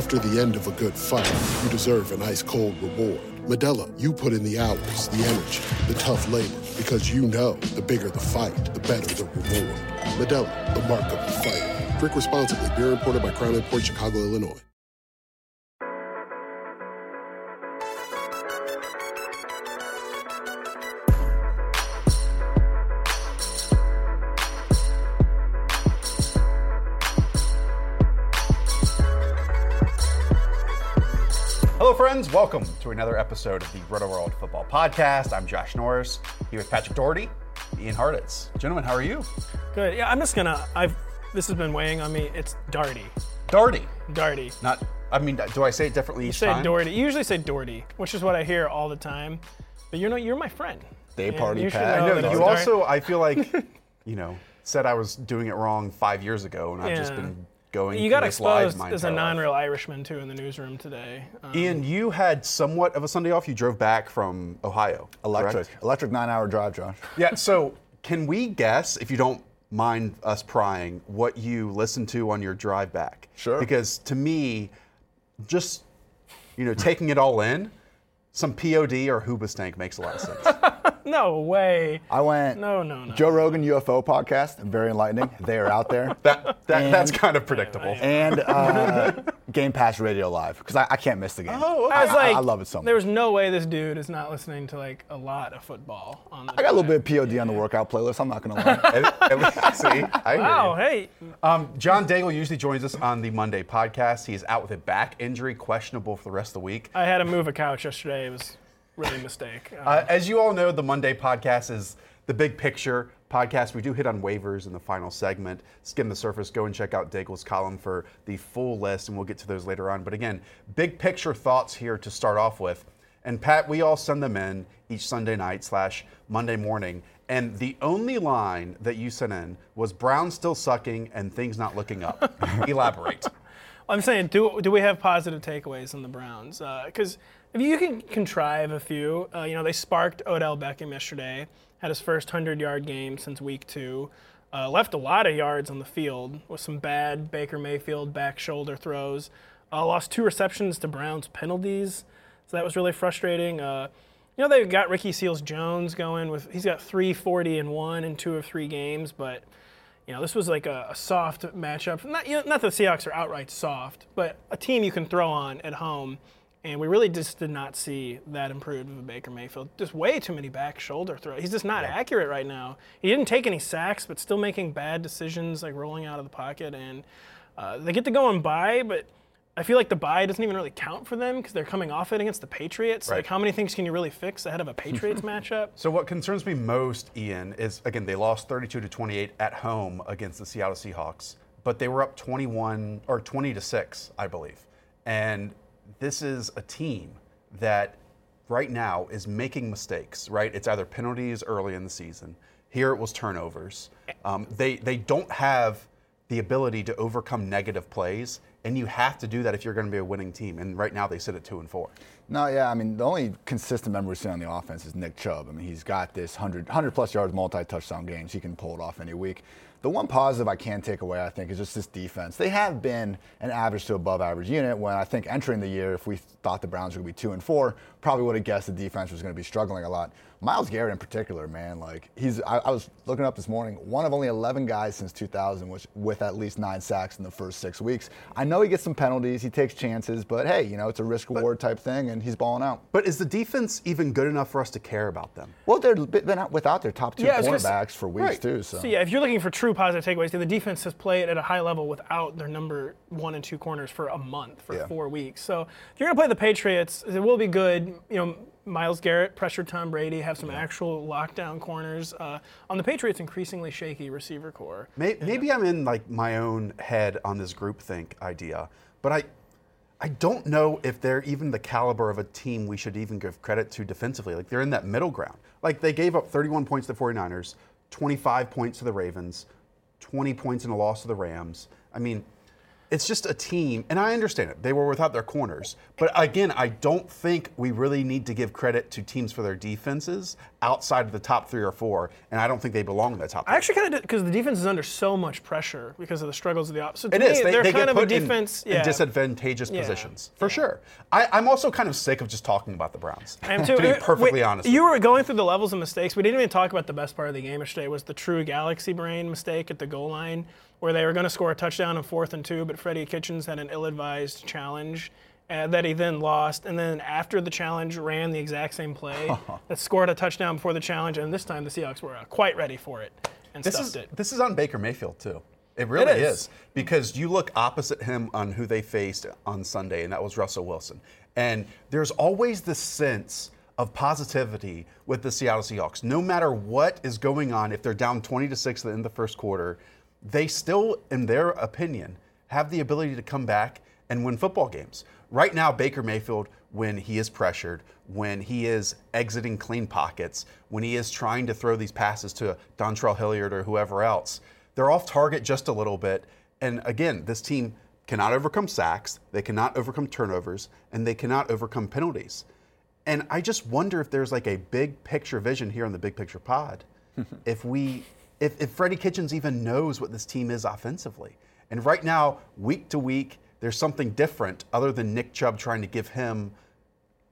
After the end of a good fight, you deserve an ice cold reward. Modelo, you put in the hours, the energy, the tough labor, because you know the bigger the fight, the better the reward. Modelo, the mark of the fighter. Drink responsibly. Beer imported by Crown Port Chicago, Illinois. Hello, friends. Welcome to another episode of the Rotoworld Football Podcast. I'm Josh Norris here with Patrick Doherty, Ian Hartitz. Gentlemen, how are you? Good. Yeah, I'm just gonna. I've. This has been weighing on me. It's Darty. Doherty. Darty. Not. I mean, do I say it differently each Say time? Doherty. You usually say Doherty, which is what I hear all the time. But you're not. You're my friend. Day party you Pat. know I know. it's You also, I feel like, you know, said I was doing it wrong five years ago, and I've just been going. You got this live exposed my as a non-real Irishman too in the newsroom today. Um, Ian, you had somewhat of a Sunday off. You drove back from Ohio. Electric, correct? electric nine-hour drive, Josh. Yeah. So, can we guess, if you don't mind us prying, what you listened to on your drive back? Sure. Because to me, just you know, taking it all in, some POD or Hoobastank makes a lot of sense. no way. I went. No, no, no. Joe Rogan UFO podcast, very enlightening. They are out there. that, that And- that's kind of predictable. and uh, Game Pass Radio Live because I, I can't miss the game. Oh, okay. I was like, I love it so much. There was no way this dude is not listening to like a lot of football on the. I got a little bit of POD on the workout playlist. I'm not gonna lie. At- at least- see, I hear Wow. you. Hey. Um, John Daigle usually joins us on the Monday podcast. He is out with a back injury, questionable for the rest of the week. I had to move a couch yesterday. Was really a mistake. Uh, Uh, as you all know, the Monday podcast is the big picture podcast. We do hit on waivers in the final segment. Skim the surface. Go and check out Daigle's column for the full list, and we'll get to those later on. But again, big picture thoughts here to start off with. And Pat, we all send them in each Sunday night slash Monday morning. And the only line that you sent in was Brown still sucking and things not looking up. Elaborate. I'm saying, do do we have positive takeaways on the Browns? Because if you can contrive a few, uh, you know, they sparked Odell Beckham yesterday, had his first 100-yard game since week two, uh, left a lot of yards on the field with some bad Baker Mayfield back shoulder throws, uh, lost two receptions to Browns penalties, so that was really frustrating. Uh, you know, they got Ricky Seals Jones going with he's got 340 and one in two of three games, but you know, this was like a, a soft matchup. Not, you know, not that the Seahawks are outright soft, but a team you can throw on at home. And we really just did not see that improved of Baker Mayfield. Just way too many back shoulder throws. He's just not accurate right now. He didn't take any sacks, but still making bad decisions, like rolling out of the pocket. And uh, they get to go on bye, but I feel like the bye doesn't even really count for them because they're coming off it against the Patriots. Right. Like, how many things can you really fix ahead of a Patriots matchup? So what concerns me most, Ian, is again they lost 32 to 28 at home against the Seattle Seahawks, but they were up 21 or 20 to six, I believe. And this is a team that right now is making mistakes. Right, it's either penalties early in the season. Here it was turnovers. Um, they they don't have the ability to overcome negative plays, and you have to do that if you're going to be a winning team. And right now they sit at two and four. No, yeah, I mean, the only consistent member we see on the offense is Nick Chubb. I mean, he's got this 100, 100 plus yards, multi touchdown games. He can pull it off any week. The one positive I can take away, I think, is just this defense. They have been an average to above average unit when I think entering the year, if we thought the Browns were going to be two and four, probably would have guessed the defense was going to be struggling a lot. Myles Garrett in particular, man, like he's, I, I was looking up this morning, one of only 11 guys since 2000 which, with at least nine sacks in the first six weeks. I know he gets some penalties, he takes chances, but hey, you know, it's a risk reward type thing, and he's balling out. But is the defense even good enough for us to care about them? Well, they've been out without their top two Yeah, I was gonna say- cornerbacks for weeks Right. too. So, So yeah, if you're looking for true true positive takeaways. The defense has played at a high level without their number one and two corners for a month, for Yeah. four weeks. So if you're going to play the Patriots, it will be good. You know, Myles Garrett pressured Tom Brady, have some actual lockdown corners. Uh, on the Patriots, increasingly shaky receiver corps. May- Maybe I'm in like my own head on this groupthink idea, but I, I don't know if they're even the caliber of a team we should even give credit to defensively. Like they're in that middle ground. Like they gave up 31 points to the 49ers, 25 points to the Ravens, 20 points in a loss to the Rams. I mean, it's just a team, and I understand it. They were without their corners. But again, I don't think we really need to give credit to teams for their defenses outside of the top three or four, and I don't think they belong in the top three. I actually kind of because the defense is under so much pressure because of the struggles of the opposite. It is. They, they're they kind get of a put in- defense. in, yeah. disadvantageous Yeah. positions for sure. I, I'm also kind of sick of just talking about the Browns. I am too. To be perfectly wait, honest, you were going through the levels of mistakes. We didn't even talk about the best part of the game yesterday. Was the true galaxy brain mistake at the goal line, where they were going to score a touchdown on fourth and two, but Freddie Kitchens had an ill-advised challenge uh, that he then lost, and then after the challenge ran the exact same play that scored a touchdown before the challenge, and this time the Seahawks were uh, quite ready for it and this stuffed is it. this is on Baker Mayfield too. It really is. is. because you look opposite him on who they faced on Sunday, and that was Russell Wilson. And there's always this sense of positivity with the Seattle Seahawks. No matter what is going on, if they're down 20 to six in the first quarter, they still, in their opinion, have the ability to come back and win football games. Right now, Baker Mayfield, when he is pressured, when he is exiting clean pockets, when he is trying to throw these passes to Dontrell Hilliard or whoever else, they're off target just a little bit. And again, this team cannot overcome sacks, they cannot overcome turnovers, and they cannot overcome penalties. And I just wonder if there's like a big picture vision here on the Big Picture Pod. if we, if, if Freddie Kitchens even knows what this team is offensively. And right now, week to week, there's something different other than Nick Chubb trying to give him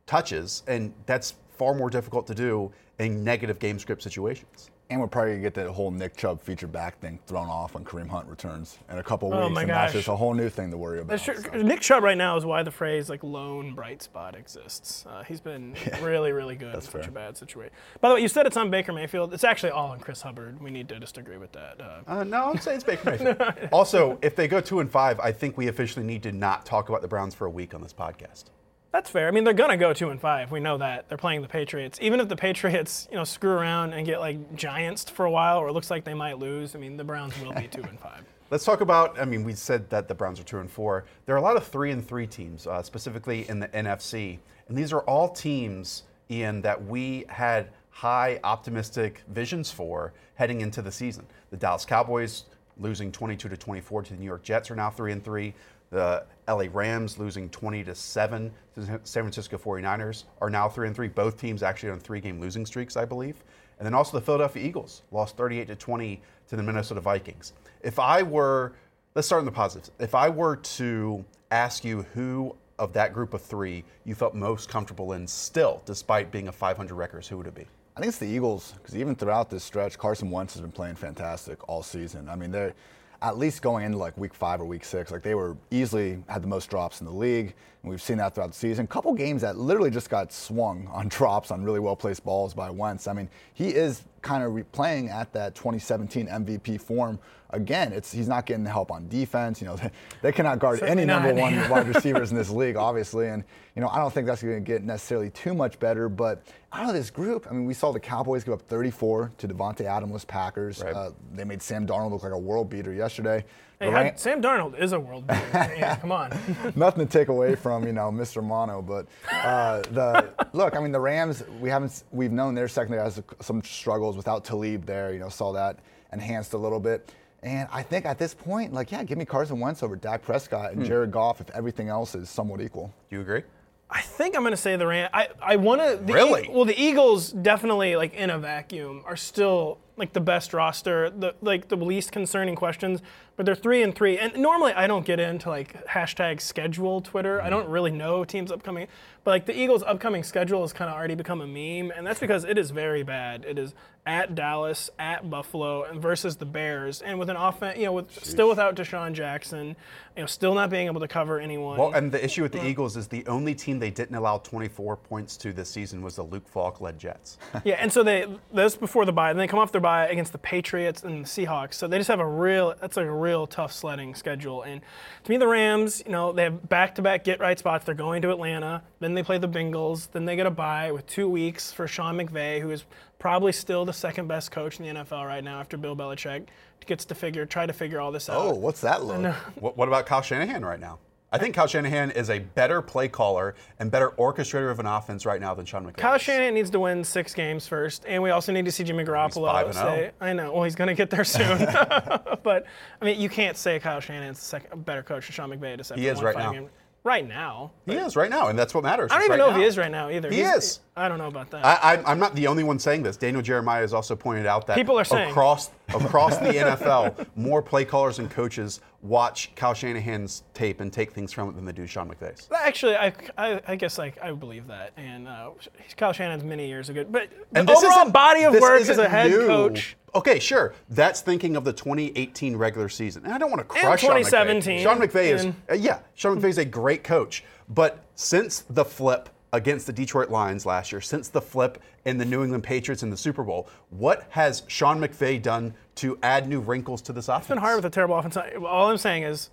touches, and that's far more difficult to do in negative game script situations. And we're probably gonna get that whole Nick Chubb feature back thing thrown off when Kareem Hunt returns in a couple Oh weeks, my and that's just a whole new thing to worry about. True. so. Nick Chubb right now is why the phrase like lone bright spot exists. Uh, he's been really, really good in such a bad situation. By the way, you said it's on Baker Mayfield. It's actually all on Chris Hubbard. We need to just agree with that. Uh, Uh, no, I'd say it's Baker Mayfield. also, if they go two and five, I think we officially need to not talk about the Browns for a week on this podcast. That's fair. I mean, they're gonna go two and five. We know that they're playing the Patriots. Even if the Patriots, you know, screw around and get like giants for a while, or it looks like they might lose. I mean, the Browns will be two and five. Let's talk about. I mean, we said that the Browns are two and four. There are a lot of three and three teams, uh, specifically in the NFC, and these are all teams, Ian, that we had high optimistic visions for heading into the season. The Dallas Cowboys losing 22 to 24 to the New York Jets are now three and three. The LA Rams losing 20 to 7 to the San Francisco 49ers are now 3 and 3. Both teams actually on three game losing streaks, I believe. And then also the Philadelphia Eagles lost 38 to 20 to the Minnesota Vikings. If I were, let's start on the positives. If I were to ask you who of that group of three you felt most comfortable in still, despite being a 500 records, who would it be? I think it's the Eagles because even throughout this stretch, Carson Wentz has been playing fantastic all season. I mean, they're at least going into like week five or week six, like they were easily had the most drops in the league, and we've seen that throughout the season. A couple games that literally just got swung on drops on really well placed balls by Wentz. I mean, he is kind of re- playing at that 2017 MVP form again. It's he's not getting the help on defense. You know, they, they cannot guard Certainly any number one wide receivers in this league, obviously. And, you know, I don't think that's going to get necessarily too much better. But out of this group, I mean, we saw the Cowboys give up 34 to Davante Adamless Packers. Right. Uh, they made Sam Darnold look like a world beater yesterday. Hey, The how- Sam Darnold is a world beater. Yeah, come on. Nothing to take away from you know Mr. Mono, but uh, the look. I mean, the Rams. We haven't. We've known their secondary has some struggles without Talib there. You know, saw that enhanced a little bit. And I think at this point, like, yeah, give me Carson Wentz over Dak Prescott and Jared Goff if everything else is somewhat equal. Do you agree? I think I'm going to say the Rams. I, I want to. Really? well, the Eagles definitely, like in a vacuum, are still like the best roster, the like the least concerning questions. But they're three and three, and normally I don't get into like hashtag schedule Twitter. I don't really know teams upcoming, but like the Eagles' upcoming schedule has kind of already become a meme, and that's because it is very bad. It is at Dallas, at Buffalo, and versus the Bears, and with an offense, you know, with still without DeSean Jackson, you know, still not being able to cover anyone. Well, and the issue with the uh-huh. Eagles is the only team they didn't allow 24 points to this season was the Luke Falk led Jets. Yeah, and so they that's before the bye. Then they come off their bye bye against the Patriots and the Seahawks. So they just have a real that's like a real tough sledding schedule. And to me, the Rams, you know, they have back-to-back get-right spots. They're going to Atlanta, then they play the Bengals, then they get a bye with two weeks for Sean McVay, who is probably still the second best coach in the NFL right now after Bill Belichick gets to figure try to figure all this out. Oh, what's that look? What, what about Kyle Shanahan right now? I think Kyle Shanahan is a better play caller and better orchestrator of an offense right now than Sean McVay. Kyle. Shanahan needs to win six games first, and we also need to see Jimmy Garoppolo oh. say, "I know." Well, he's going to get there soon, but I mean, you can't say Kyle Shanahan's the second, better coach than Sean McVay. After He is one right now. game. Right now, He is right now, and that's what matters. I don't even right know if he is right now either. He He's- is. I don't know about that. I, I'm, I'm not the only one saying this. Daniel Jeremiah has also pointed out that People are saying. across across the NFL, more play callers and coaches watch Kyle Shanahan's tape and take things from it than they do Sean McVay's. Actually, I, I, I guess like I believe that, and uh, Kyle Shanahan's many years ago, but And the overall body of work as a head new. coach. Okay, sure. That's thinking of the 2018 regular season. And I don't want to crush Sean 2017, McVay. Sean McVay is, uh, yeah, Sean McVay is a great coach. But since the flip against the Detroit Lions last year, since the flip in the New England Patriots in the Super Bowl, what has Sean McVay done to add new wrinkles to this offense? It's been hard with a terrible offense. All I'm saying is,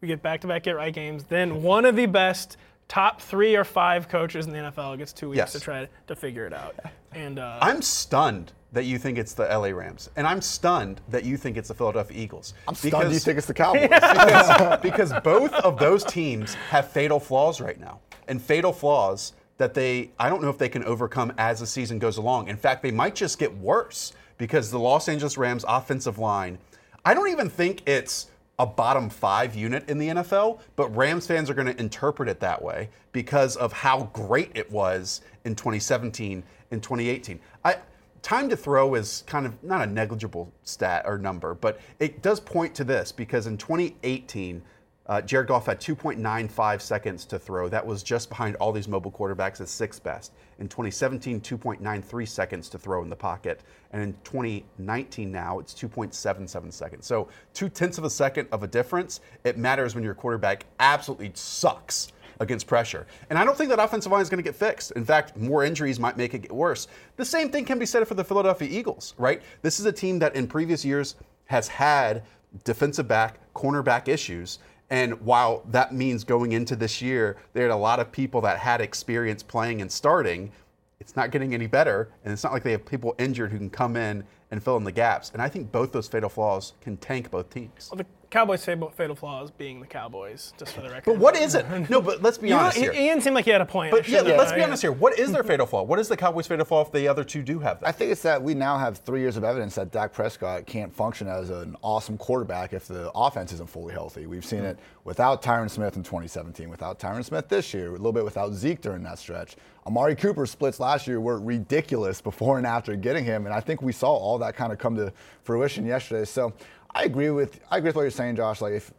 we get back-to-back get-right games. Then one of the best top three or five coaches in the NFL gets two weeks Yes. to try to figure it out. And uh, I'm stunned that you think it's the LA Rams. And I'm stunned that you think it's the Philadelphia Eagles. I'm stunned you think it's the Cowboys. because, because both of those teams have fatal flaws right now. And fatal flaws that they, I don't know if they can overcome as the season goes along. In fact, they might just get worse because the Los Angeles Rams offensive line, I don't even think it's a bottom five unit in the NFL, but Rams fans are going to interpret it that way because of how great it was in 2017 and 2018. I, time to throw is kind of not a negligible stat or number, but it does point to this because in 2018, uh, Jared Goff had 2.95 seconds to throw. That was just behind all these mobile quarterbacks as sixth best. In 2017, 2.93 seconds to throw in the pocket. And in 2019 now, it's 2.77 seconds. So two tenths of a second of a difference. It matters when your quarterback absolutely sucks against pressure. And I don't think that offensive line is going to get fixed. In fact, more injuries might make it get worse. The same thing can be said for the Philadelphia Eagles, right? This is a team that in previous years has had defensive back, cornerback issues. And while that means going into this year, there had a lot of people that had experience playing and starting. It's not getting any better, and it's not like they have people injured who can come in and fill in the gaps. And I think both those fatal flaws can tank both teams. the Cowboys' fatal, fatal flaws being the Cowboys, just for the record. But what is it? No, but let's be You know, honest here. Ian seemed like he had a point. But yeah, Shouldn't let's I? be honest here. What is their fatal flaw? What is the Cowboys' fatal flaw if the other two do have that? I think it's that we now have three years of evidence that Dak Prescott can't function as an awesome quarterback if the offense isn't fully healthy. We've seen it without Tyron Smith in 2017, without Tyron Smith this year, a little bit without Zeke during that stretch. Amari Cooper splits last year were ridiculous before and after getting him, and I think we saw all that kind of come to fruition yesterday. So I agree with I agree with what you're saying, Josh. Like if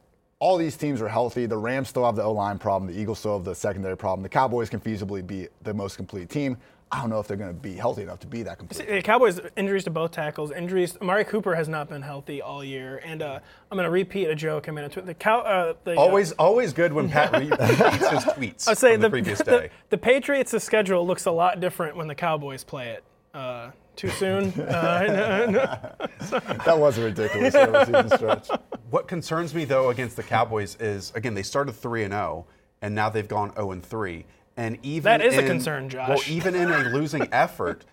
all these teams are healthy. The Rams still have the O line problem. The Eagles still have the secondary problem. The Cowboys can feasibly be the most complete team. I don't know if they're going to be healthy enough to be that complete. The Cowboys injuries to both tackles, injuries. Amari Cooper has not been healthy all year, and uh, I'm going to repeat a joke a minute. The cow, uh, the, uh, always, always good when Pat repeats his tweets I'd say the, the, previous the, day. the Patriots' schedule looks a lot different when the Cowboys play it. Too soon. uh, That was a ridiculous early season stretch. What concerns me though against the Cowboys is again they started three and zero, and now they've gone zero and three. And even That is a concern, Josh. Well, even in a losing effort,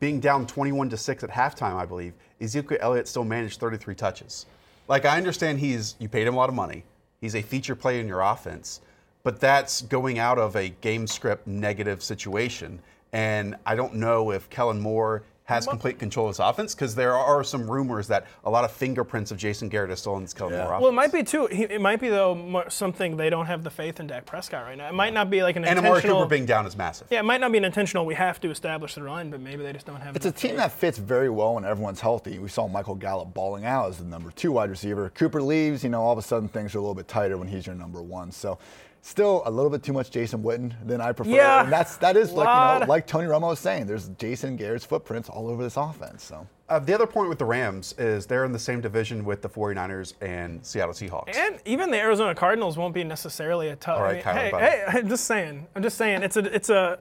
being down 21 to six at halftime, I believe Ezekiel Elliott still managed 33 touches. Like I understand he's you paid him a lot of money. He's a feature play in your offense, but that's going out of a game script negative situation. And I don't know if Kellen Moore has complete control of his offense because there are some rumors that a lot of fingerprints of Jason Garrett is still in this Kellen Yeah. Moore offense. well, it might be too. he- It might be though something they don't have the faith in Dak Prescott right now. It might not be like an and Amari. Cooper being down is massive. yeah, it might not be an intentional. We have to establish the run, but maybe they just don't have. It's a team faith. that fits very well when everyone's healthy. We saw Michael Gallup balling out as the number two wide receiver. Cooper leaves, you know, all of a sudden things are a little bit tighter when he's your number one. So still a little bit too much Jason Witten than I prefer. Yeah. And that's that is like you know, like Tony Romo was saying, there's Jason Garrett's footprints all over this offense. So Uh, the other point with the Rams is they're in the same division with the 49ers and Seattle Seahawks. And even the Arizona Cardinals won't be necessarily a tough. All right, I mean, Kyler hey, Buddy. hey, I'm just saying. I'm just saying. It's a, it's a.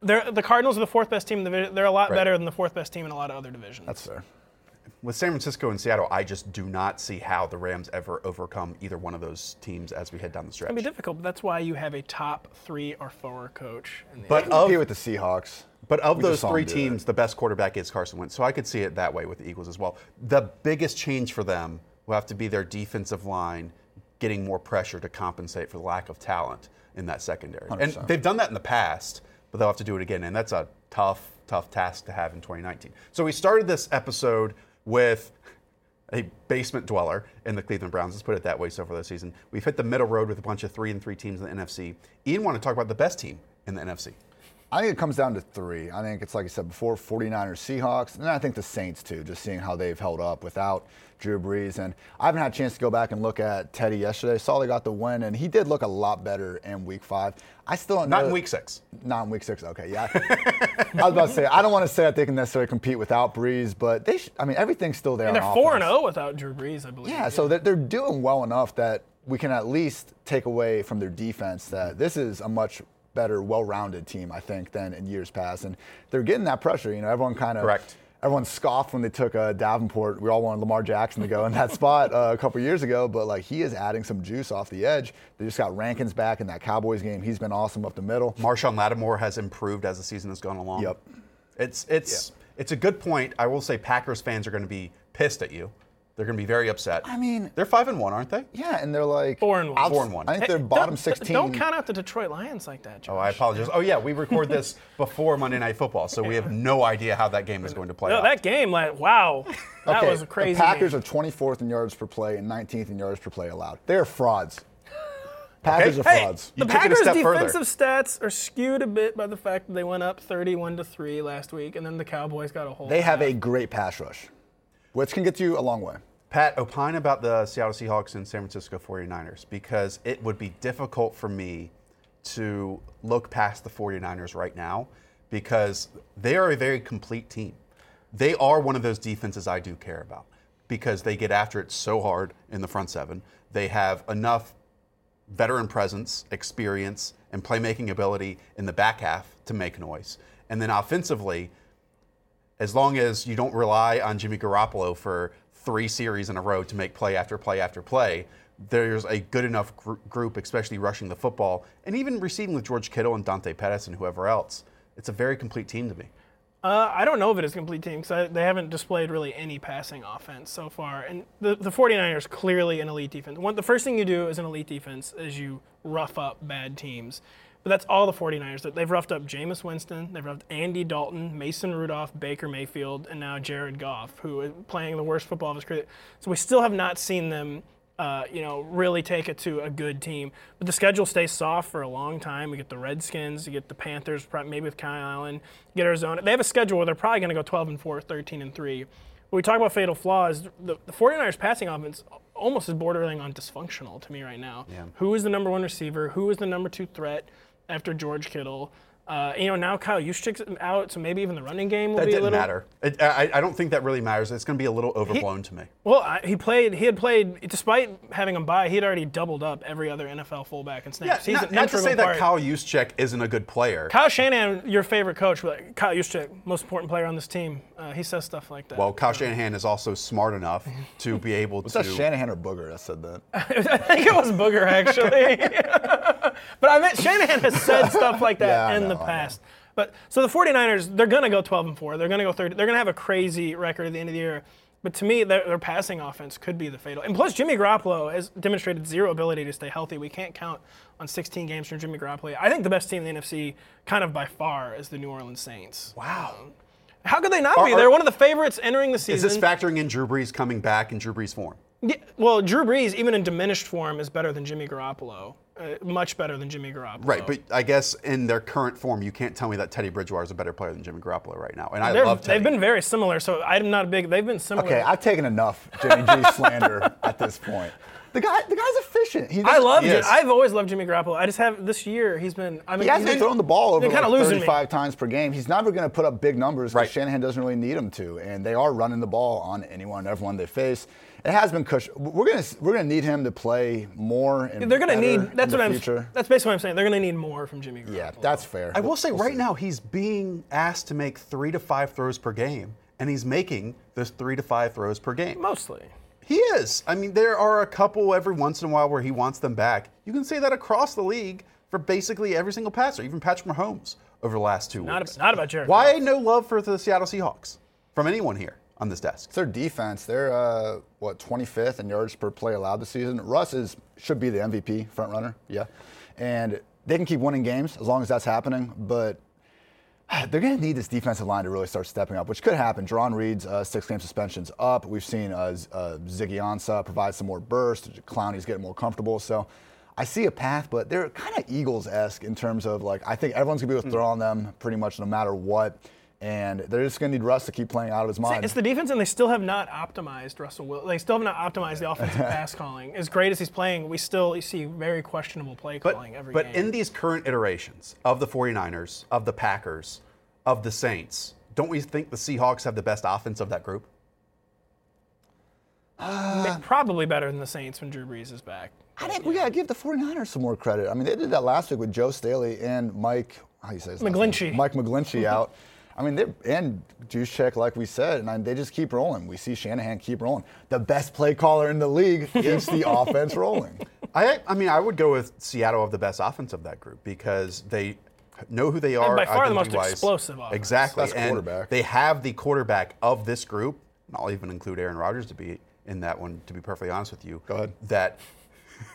They're, the Cardinals are the fourth best team in the division. They're a lot Right. better than the fourth best team in a lot of other divisions. that's fair. With San Francisco and Seattle, I just do not see how the Rams ever overcome either one of those teams as we head down the stretch. It'd be difficult, but that's why you have a top three or four coach. But Compete of with the Seahawks. But of We those three teams, the best quarterback is Carson Wentz. So I could see it that way with the Eagles as well. The biggest change for them will have to be their defensive line getting more pressure to compensate for the lack of talent in that secondary. And 100%. they've done that in the past, but they'll have to do it again. And that's a tough, tough task to have in 2019. So we started this episode with a basement dweller in the Cleveland Browns. Let's put it that way so far this season. We've hit the middle road with a bunch of three and three teams in the NFC. Ian want to talk about the best team in the NFC. I think it comes down to three. I think it's like I said before 49ers, Seahawks, and I think the Saints too, just seeing how they've held up without Drew Brees. And I haven't had a chance to go back and look at Teddy yesterday. Saw they got the win, and he did look a lot better in week five. I still don't Not know- in week six. Not in week six. Okay, yeah. I was about to say I don't want to say that they can necessarily compete without Brees, but they. Sh- I mean, everything's still there. and they're 4 and 0 without Drew Brees, I believe. Yeah, so they're, they're doing well enough that we can at least take away from their defense that this is a much better, well-rounded team, I think, than in years past, and they're getting that pressure. You know, everyone kind of Correct. Everyone scoffed when they took uh, Davenport. We all wanted Lamar Jackson to go in that spot uh, a couple years ago, but like he is adding some juice off the edge. They just got Rankins back in that Cowboys game. He's been awesome up the middle. Marshon Lattimore has improved as the season has gone along. Yep. It's it's it's a good point. I will say Packers fans are going to be pissed at you. They're going to be very upset. I mean- they're five and one, aren't they? Yeah, and they're like Four and one. Four and one. I think they're bottom don't- 16. Don't count out the Detroit Lions like that, oh, Josh. Oh, I apologize. Oh yeah, we record this before Monday Night Football, so we have no idea how that game is going to play No, out. that game, like, wow, that Okay, was a crazy. The Packers game. are 24th in yards per play and 19th in yards per play allowed. They are frauds. Packers Okay. are frauds. You the took it a Packers' step further. defensive stats are skewed a bit by the fact that they went up 31 to three last week, and then the Cowboys got a whole. They have half. a great pass rush, which can get you a long way. Pat, opine about the Seattle Seahawks and San Francisco 49ers because it would be difficult for me to look past the 49ers right now because they are a very complete team. They are one of those defenses I do care about because they get after it so hard in the front seven. They have enough veteran presence, experience, and playmaking ability in the back half to make noise. And then offensively, as long as you don't rely on Jimmy Garoppolo for three series in a row to make play after play after play, there's a good enough gr- group, especially rushing the football and even receiving with George Kittle and Dante Pettis and whoever else. It's a very complete team to me. Uh, I don't know if it is a complete team because they haven't displayed really any passing offense so far. And the, the 49ers clearly an elite defense. One, the first thing you do as an elite defense is you rough up bad teams. But that's all the 49ers. That They've roughed up Jameis Winston, they've roughed Andy Dalton, Mason Rudolph, Baker Mayfield, and now Jared Goff, who is playing the worst football of his career. So we still have not seen them uh, you know, really take it to a good team. But the schedule stays soft for a long time. We get the Redskins, you get the Panthers, maybe with Kyle Allen, get Arizona. They have a schedule where they're probably going to go 12 and 4, 13 and 3. When we talk about fatal flaws, the, the 49ers passing offense almost is bordering on dysfunctional to me right now. Who is the number one receiver? Who is the number two threat after George Kittle? Uh, you know, now Kyle Juszczyk's out, so maybe even the running game will That be a didn't little. matter. It, I, I don't think that really matters. It's going to be a little overblown to me. Well, I, he played. He had played, despite having him by. He had already doubled up every other NFL fullback in Yeah, snaps. He's not, an not to say integral that. Kyle Juszczyk isn't a good player. Kyle Shanahan, your favorite coach, but like, Kyle Juszczyk, most important player on this team. Uh, he says stuff like that. Well, Kyle Shanahan is also smart enough to be able Was to. that Shanahan or Booger that said that? I think it was Booger actually. but I meant Shanahan has said stuff like that Yeah, I in know, Oh, the past. But so the 49ers, they're going to go 12 and 4. They're going to go 30. They're going to have a crazy record at the end of the year. But to me, their, their passing offense could be the fatal. And plus, Jimmy Garoppolo has demonstrated zero ability to stay healthy. We can't count on 16 games from Jimmy Garoppolo. I think the best team in the NFC, kind of by far, is the New Orleans Saints. wow. Um, how could they not Are- be? are- They're one of the favorites entering the season. Is this factoring in Drew Brees coming back in Drew Brees form? Yeah, well, Drew Brees, even in diminished form, is better than Jimmy Garoppolo. Uh, much better than Jimmy Garoppolo. Right, but I guess in their current form, you can't tell me that Teddy Bridgewater is a better player than Jimmy Garoppolo right now. And I They're- love Teddy. they've been very similar. So I'm not a big. They've been similar. Okay, I've taken enough Jimmy G slander at this point. The guy, the guy's efficient. He I just- love. He Jim. I've always loved Jimmy Garoppolo. I just have this year. He's been. I mean, He hasn't he's been throwing the ball over like kinda losing me. 35 times per game. He's never going to put up big numbers because Right. Shanahan doesn't really need him to, and they are running the ball on anyone and everyone they face. It has been cush. We're going to we're going to need him to play more. And They're going to need. That's what I'm. Future. That's basically what I'm saying. They're going to need more from Jimmy Garoppolo. Yeah, that's fair. I will say We'll right see. now he's being asked to make three to five throws per game, and he's making those three to five throws per game. Mostly. He is. I mean, there are a couple every once in a while where he wants them back. You can say that across the league for basically every single passer, even Patrick Mahomes over the last two Not, weeks. ab- not about Jared. Why Goff. no love for the Seattle Seahawks from anyone here on this desk? It's their defense. They're uh, what 25th in yards per play allowed this season. Russ is should be the MVP front runner, yeah, and they can keep winning games as long as that's happening. But they're going to need this defensive line to really start stepping up, which could happen. Jarran Reed's uh, six-game suspension's up. We've seen uh, uh, Ziggy Ansah provide some more burst. Clowney's getting more comfortable. So I see a path, but they're kind of Eagles-esque in terms of like I think everyone's going to be able to throw on them pretty much no matter what. And they're just going to need Russ to keep playing out of his mind. It's the defense, and they still have not optimized Russell Wilson. They still have not optimized the offensive pass calling. As great as he's playing, we still see very questionable play But, calling every but game. in these current iterations of the 49ers, of the Packers, of the Saints, don't we think the Seahawks have the best offense of that group? Uh, probably better than the Saints when Drew Brees is back. I think we got to give the 49ers some more credit. I mean, they did that last week with Joe Staley and Mike, how do you say his last name? McGlinchey. Mike McGlinchey out. I mean, they and Juszczyk, like we said, and I- they just keep rolling. We see Shanahan keep rolling. The best play caller in the league keeps the offense rolling. I, I mean, I would go with Seattle of the best offense of that group because they know who they are. by far the most identity-wise. explosive offense. Exactly. That's and quarterback. They have the quarterback of this group. and I'll even include Aaron Rodgers to be in that one. To be perfectly honest with you, Go ahead. That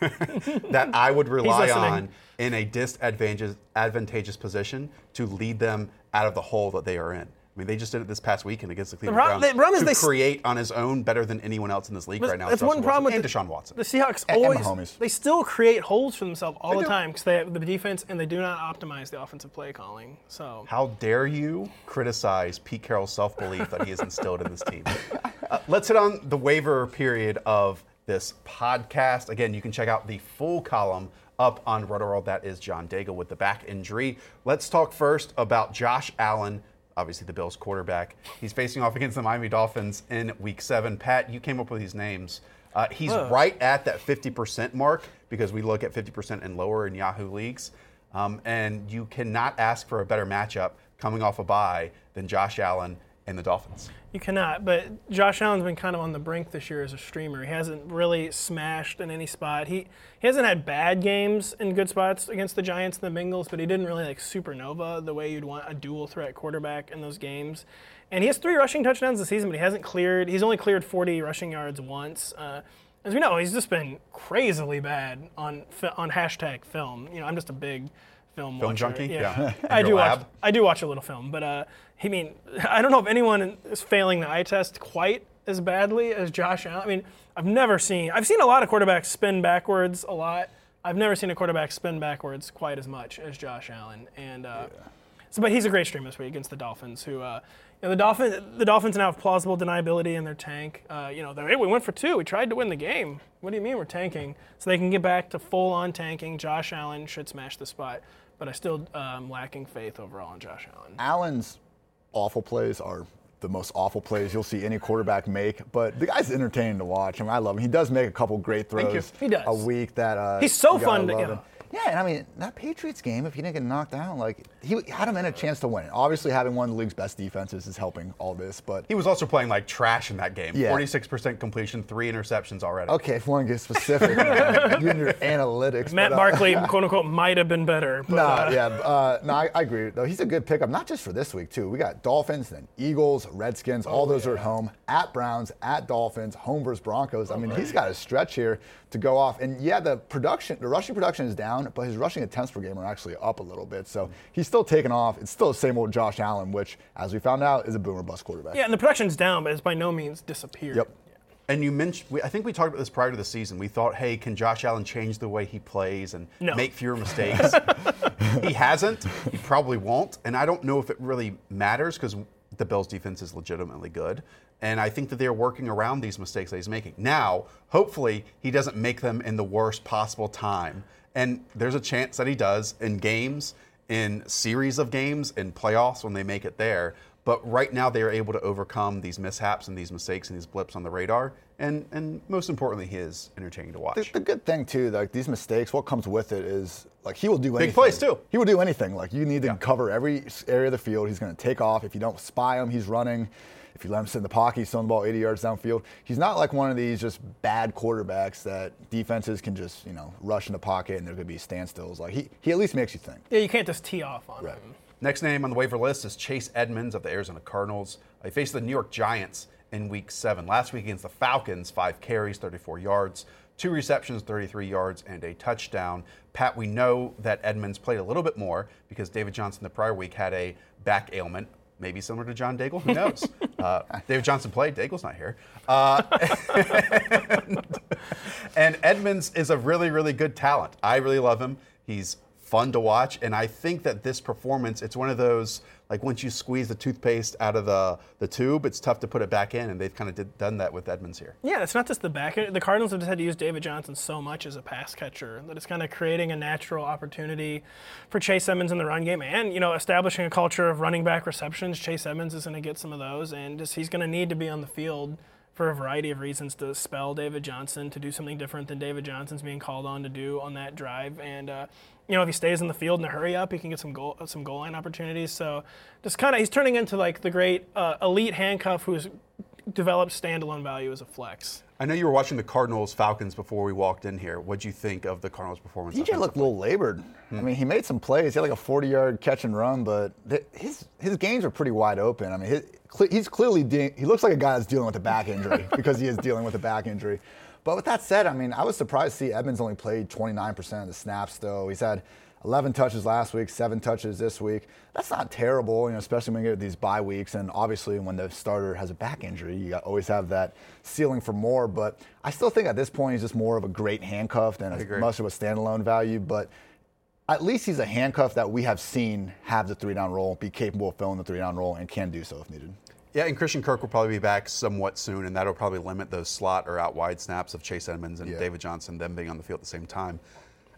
that I would rely on in a disadvantageous advantageous position to lead them out of the hole that they are in. I mean, they just did it this past weekend against the Cleveland prob- Browns. the problem is to they s- create on his own better than anyone else in this league right now. That's one Russell problem Wilson with and the, Deshaun Watson. The Seahawks And- and always they still create holes for themselves all They the do. time because they have the defense and they do not optimize the offensive play calling. So How dare you criticize Pete Carroll's self belief that he has instilled in this team? Uh, let's hit on the waiver period of this podcast. Again, you can check out the full column up on Rotoworld. That is John Daigle with the back injury. Let's talk first about Josh Allen, obviously the Bills quarterback. He's facing off against the Miami Dolphins in week seven. Pat, you came up with these names. Uh, he's right at that 50% mark because we look at 50% and lower in Yahoo leagues. Um, and you cannot ask for a better matchup coming off a bye than Josh Allen and the Dolphins. you cannot. But Josh Allen's been kind of on the brink this year as a streamer. He hasn't really smashed in any spot. He he hasn't had bad games in good spots against the Giants and the Bengals, but he didn't really like supernova the way you'd want a dual threat quarterback in those games. And he has three rushing touchdowns this season, but he hasn't cleared. He's only cleared 40 rushing yards once. Uh, as we know, he's just been crazily bad on on hashtag film. You know, I'm just a big film, Film watcher. junkie? Yeah. In I do watch. I do watch a little film, but uh, I mean, I don't know if anyone is failing the eye test quite as badly as Josh Allen. I mean, I've never seen. I've seen a lot of quarterbacks spin backwards a lot. I've never seen a quarterback spin backwards quite as much as Josh Allen. And uh, so, but he's a great stream this week against the Dolphins, who. Uh, you know, the Dolphins, the Dolphins now have plausible deniability in their tank. Uh, you know, hey, we went for two. We tried to win the game. What do you mean we're tanking? So they can get back to full-on tanking. Josh Allen should smash the spot, but I still um, lacking faith overall in Josh Allen. Allen's awful plays are the most awful plays you'll see any quarterback make, but the guy's entertaining to watch. I mean, I love him. He does make a couple great throws He does. a week that uh, He's so fun to- you know. Yeah, and I mean that Patriots game, if he didn't get knocked out, like he had him in a chance to win. Obviously, having one of the league's best defenses is helping all this, but He was also playing like trash in that game. Yeah. 46% completion, three interceptions already. okay, if one gets specific, you and your analytics. Matt but, uh, Barkley, quote unquote, might have been better. But, No, uh, yeah, uh, no, I, I agree. Though he's a good pickup, not just for this week too. We got Dolphins, then Eagles, Redskins. all those are at home. At Browns, at Dolphins, home versus Broncos. I mean, he's got a stretch here to go off. And yeah, the production, the rushing production is down, but his rushing attempts per game are actually up a little bit. So he's still taking off. It's still the same old Josh Allen, which, as we found out, is a boomer bust quarterback. Yeah, and the production's down, but it's by no means disappeared. Yep. And you mentioned, we, I think we talked about this prior to the season. We thought, hey, can Josh Allen change the way he plays and No. make fewer mistakes? he hasn't. He probably won't. And I don't know if it really matters because the Bills' defense is legitimately good. And I think that they're working around these mistakes that he's making. Now, hopefully, he doesn't make them in the worst possible time. And there's a chance that he does in games, in series of games, in playoffs when they make it there. But right now, they are able to overcome these mishaps and these mistakes and these blips on the radar. And, and most importantly, he is entertaining to watch. The, the good thing too, like these mistakes, what comes with it is like he will do anything. Big plays, too. He will do anything. Like you need to Yeah. cover every area of the field. He's going to take off. If you don't spy him, he's running. If you let him sit in the pocket, he's throwing the ball 80 yards downfield. He's not like one of these just bad quarterbacks that defenses can just you know rush in the pocket and there could be standstills. Like he, he at least makes you think. Yeah, you can't just tee off on Right. him. Next name on the waiver list is Chase Edmonds of the Arizona Cardinals. He faced the New York Giants in week seven. Last week against the Falcons, five carries, 34 yards, two receptions, 33 yards, and a touchdown. Pat, we know that Edmonds played a little bit more because David Johnson the prior week had a back ailment. Maybe similar to John Daigle, who knows? uh, David Johnson played, Daigle's not here. Uh, and Edmonds is a really, really good talent. I really love him. He's fun to watch, and I think that this performance, it's one of those like once you squeeze the toothpaste out of the, the tube, it's tough to put it back in, and they've kind of did, done that with Edmonds here. Yeah, it's not just the back. The Cardinals have just had to use David Johnson so much as a pass catcher that it's kind of creating a natural opportunity for Chase Edmonds in the run game, and you know, establishing a culture of running back receptions. Chase Edmonds is going to get some of those, and just he's going to need to be on the field for a variety of reasons to spell David Johnson, to do something different than David Johnson's being called on to do on that drive, and. Uh, you know, if he stays in the field in a hurry up, he can get some goal some goal line opportunities. So, just kind of, he's turning into like the great uh, elite handcuff who's developed standalone value as a flex. I know you were watching the Cardinals Falcons before we walked in here. What'd you think of the Cardinals' performance? DJ looked a little labored. I mean, he made some plays. He had like a 40-yard catch and run, but th- his his games are pretty wide open. I mean, his, cle- he's clearly de- he looks like a guy that's dealing with a back injury because he is dealing with a back injury. But with that said, I mean, I was surprised to see Edmonds only played 29% of the snaps. Though he's had 11 touches last week, seven touches this week. That's not terrible, you know, especially when you get these bye weeks. And obviously, when the starter has a back injury, you always have that ceiling for more. But I still think at this point he's just more of a great handcuff than as agree. much of a standalone value. But at least he's a handcuff that we have seen have the three down role, be capable of filling the three down role, and can do so if needed. Yeah, and Christian Kirk will probably be back somewhat soon, and that'll probably limit those slot or out wide snaps of Chase Edmonds and Yeah. David Johnson, them being on the field at the same time.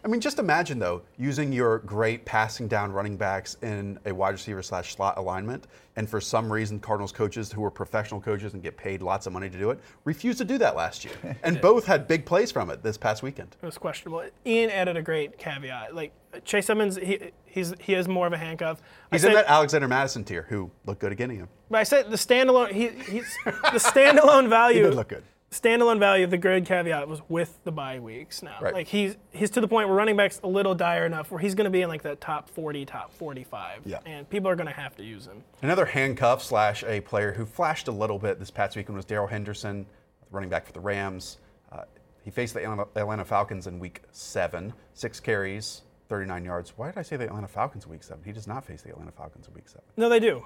I mean, just imagine though, using your great passing down running backs in a wide receiver slash slot alignment, and for some reason, Cardinals coaches who are professional coaches and get paid lots of money to do it, refused to do that last year. And both had big plays from it this past weekend. it was questionable. Ian added a great caveat. Like Chase Edmonds, he he's he is more of a handcuff. I He's in said- that Alexander Mattison tier, who looked good at getting him. But I said the standalone. He, he's the standalone value. did look good. Standalone value of the grid caveat was with the bye weeks now. Right. Like he's he's to the point where running backs a little dire enough where he's going to be in like that top 40, top 45. Yeah. And people are going to have to use him. Another handcuff slash a player who flashed a little bit this past weekend was Darrell Henderson, running back for the Rams. Uh, he faced the Atlanta- Falcons in week seven, six carries, 39 yards. Why did I say the Atlanta Falcons in week seven? He does not face the Atlanta Falcons in week seven. No, they do.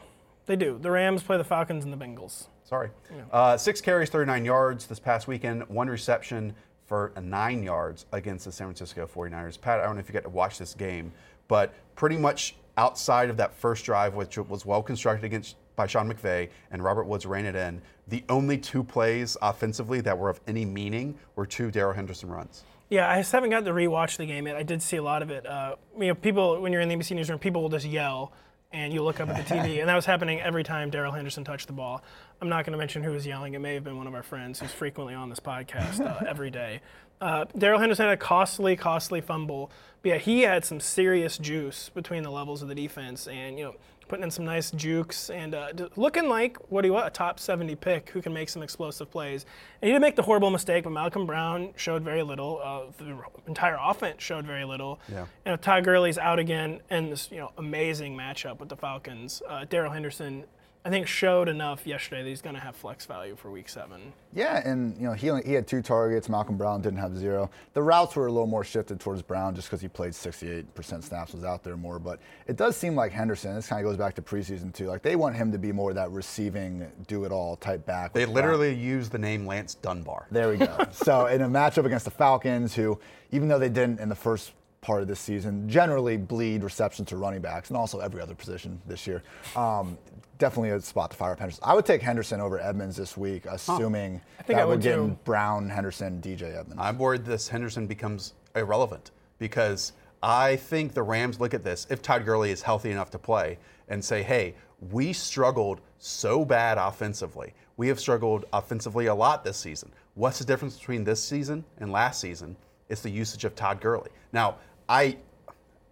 They do. The Rams play the Falcons and the Bengals. Sorry. Uh, six carries, 39 yards this past weekend, one reception for nine yards against the San Francisco 49ers. Pat, I don't know if you get to watch this game, but pretty much outside of that first drive, which was well constructed against by Sean McVay and Robert Woods ran it in, the only two plays offensively that were of any meaning were two Darrell Henderson runs. Yeah, I just haven't got to rewatch the game yet. I did see a lot of it. Uh, you know, people when you're in the NBC newsroom, people will just yell, and you look up at the TV, and that was happening every time Darrell Henderson touched the ball. I'm not going to mention who was yelling. It may have been one of our friends who's frequently on this podcast uh, every day. Uh, Darrell Henderson had a costly, costly fumble, but yeah, he had some serious juice between the levels of the defense, and you know, putting in some nice jukes and uh, looking like what he was, a top 70 pick who can make some explosive plays. And he did make the horrible mistake, but Malcolm Brown showed very little. Uh, the entire offense showed very little. Yeah. And if Todd Gurley's out again in this you know amazing matchup with the Falcons, uh, Darrell Henderson. I think showed enough yesterday that he's going to have flex value for Week Seven. Yeah, and you know he only, he had two targets. Malcolm Brown didn't have zero. The routes were a little more shifted towards Brown just because he played 68% snaps, was out there more. But it does seem like Henderson. This kind of goes back to preseason too. Like they want him to be more that receiving, do it all type back. They with Brown. literally used the name Lance Dunbar. There we go. so in a matchup against the Falcons, who even though they didn't in the first part of this season, generally bleed reception to running backs and also every other position this year. Um, definitely a spot to fire up Henderson. I would take Henderson over Edmonds this week, assuming think that I we're would getting too. Brown, Henderson, DJ Edmonds. I'm worried this Henderson becomes irrelevant because I think the Rams look at this if Todd Gurley is healthy enough to play and say, hey, we struggled so bad offensively. We have struggled offensively a lot this season. What's the difference between this season and last season? It's the usage of Todd Gurley. Now, I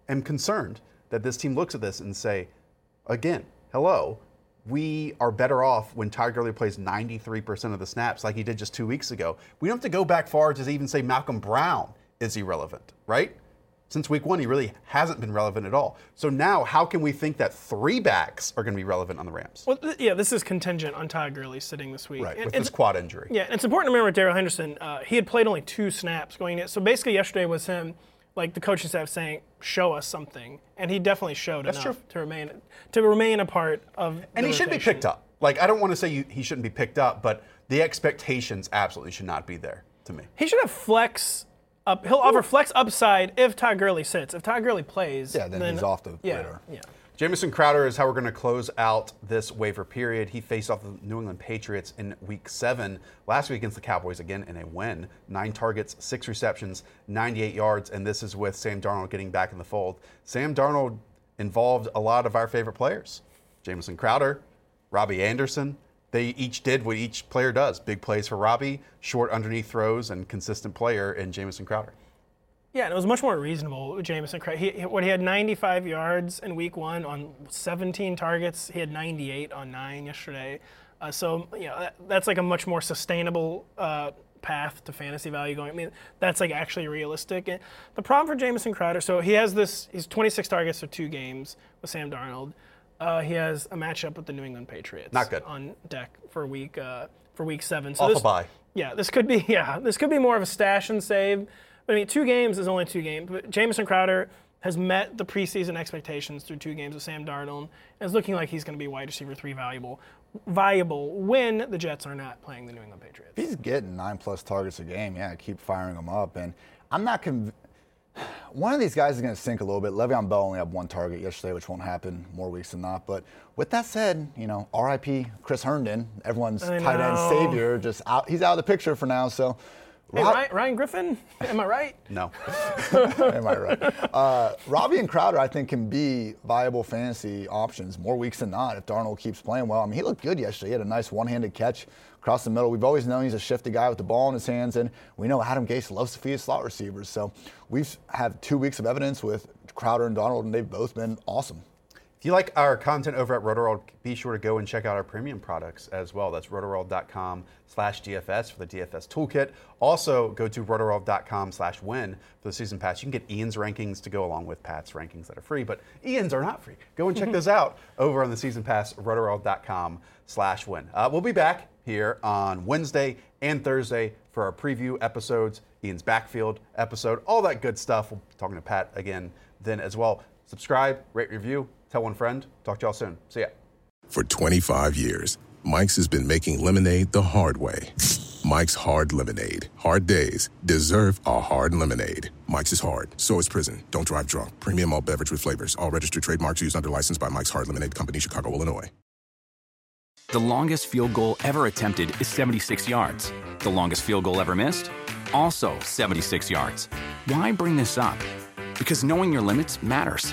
am concerned that this team looks at this and say, again, hello, we are better off when Todd Gurley plays 93% of the snaps like he did just two weeks ago. We don't have to go back far to even say Malcolm Brown is irrelevant, right? Since week one, he really hasn't been relevant at all. So now, how can we think that three backs are going to be relevant on the Rams? Well, th- yeah, this is contingent on Todd Gurley sitting this week. Right, And with it's- this quad injury. Yeah, and it's important to remember Darrell Henderson. Uh, he had played only two snaps going in. So basically, yesterday was him, like the coaching staff saying, "Show us something," and he definitely showed That's enough true. to remain to remain a part of. And he should be picked up. Like, I don't want to say you, he shouldn't be picked up, but the expectations absolutely should not be there to me. He should have flex. Up, he'll offer flex upside if Todd Gurley sits. If Todd Gurley plays, Yeah, then he's off the yeah, radar. Yeah. Jamison Crowder is how we're going to close out this waiver period. He faced off the New England Patriots in week seven last week against the Cowboys again in a win. Nine targets, six receptions, 98 yards, and this is with Sam Darnold getting back in the fold. Sam Darnold involved a lot of our favorite players Jamison Crowder, Robbie Anderson. They each did what each player does big plays for Robbie, short underneath throws, and consistent player in Jamison Crowder. Yeah, and it was much more reasonable with Jamison. Cra- He, he- what he had 95 yards in week one on 17 targets. He had 98 on nine yesterday. Uh, so you know that, that's like a much more sustainable uh, path to fantasy value going. I mean, that's like actually realistic. And the problem for Jamison Crowder, so he has this. He's 26 targets for two games with Sam Darnold. Uh, he has a matchup with the New England Patriots. Not good. on deck for week uh, for week seven. So Off a bye. yeah, this could be yeah, this could be more of a stash and save. But I mean, two games is only two games. But Jamison Crowder has met the preseason expectations through two games with Sam Darnold, and it's looking like he's going to be wide receiver three valuable, viable when the Jets are not playing the New England Patriots. He's getting nine plus targets a game, yeah, keep firing him up. And I'm not conv- One of these guys is going to sink a little bit. Le'Veon Bell only had one target yesterday, which won't happen more weeks than not. But with that said, you know, R.I.P. Chris Herndon, everyone's tight end savior, just out. He's out of the picture for now. So. Hey, Rob- Ryan, Ryan Griffin, am I right? No. Am I right? Uh, Robbie and Crowder, I think, can be viable fantasy options more weeks than not if Darnold keeps playing well. I mean, he looked good yesterday. He had a nice one-handed catch across the middle. We've always known he's a shifty guy with the ball in his hands, and we know Adam Gase loves to feed slot receivers. So we've had two weeks of evidence with Crowder and Darnold, and they've both been awesome. If you like our content over at Rotoworld, be sure to go and check out our premium products as well. That's rotoworld.com slash DFS for the DFS toolkit. Also, go to rotoworld.com slash win for the season pass. You can get Ian's rankings to go along with Pat's rankings that are free, but Ian's are not free. Go and check those out over on the season pass, rotoworld.com slash win. Uh, we'll be back here on Wednesday and Thursday for our preview episodes, Ian's backfield episode, all that good stuff. We'll be talking to Pat again then as well. Subscribe, rate, review, tell one friend. Talk to y'all soon. See ya. For 25 years, Mike's has been making lemonade the hard way. Mike's Hard Lemonade. Hard days deserve a hard lemonade. Mike's is hard, so is prison. Don't drive drunk. Premium all beverage with flavors. All registered trademarks used under license by Mike's Hard Lemonade Company, Chicago, Illinois. The longest field goal ever attempted is 76 yards. The longest field goal ever missed? Also 76 yards. Why bring this up? Because knowing your limits matters,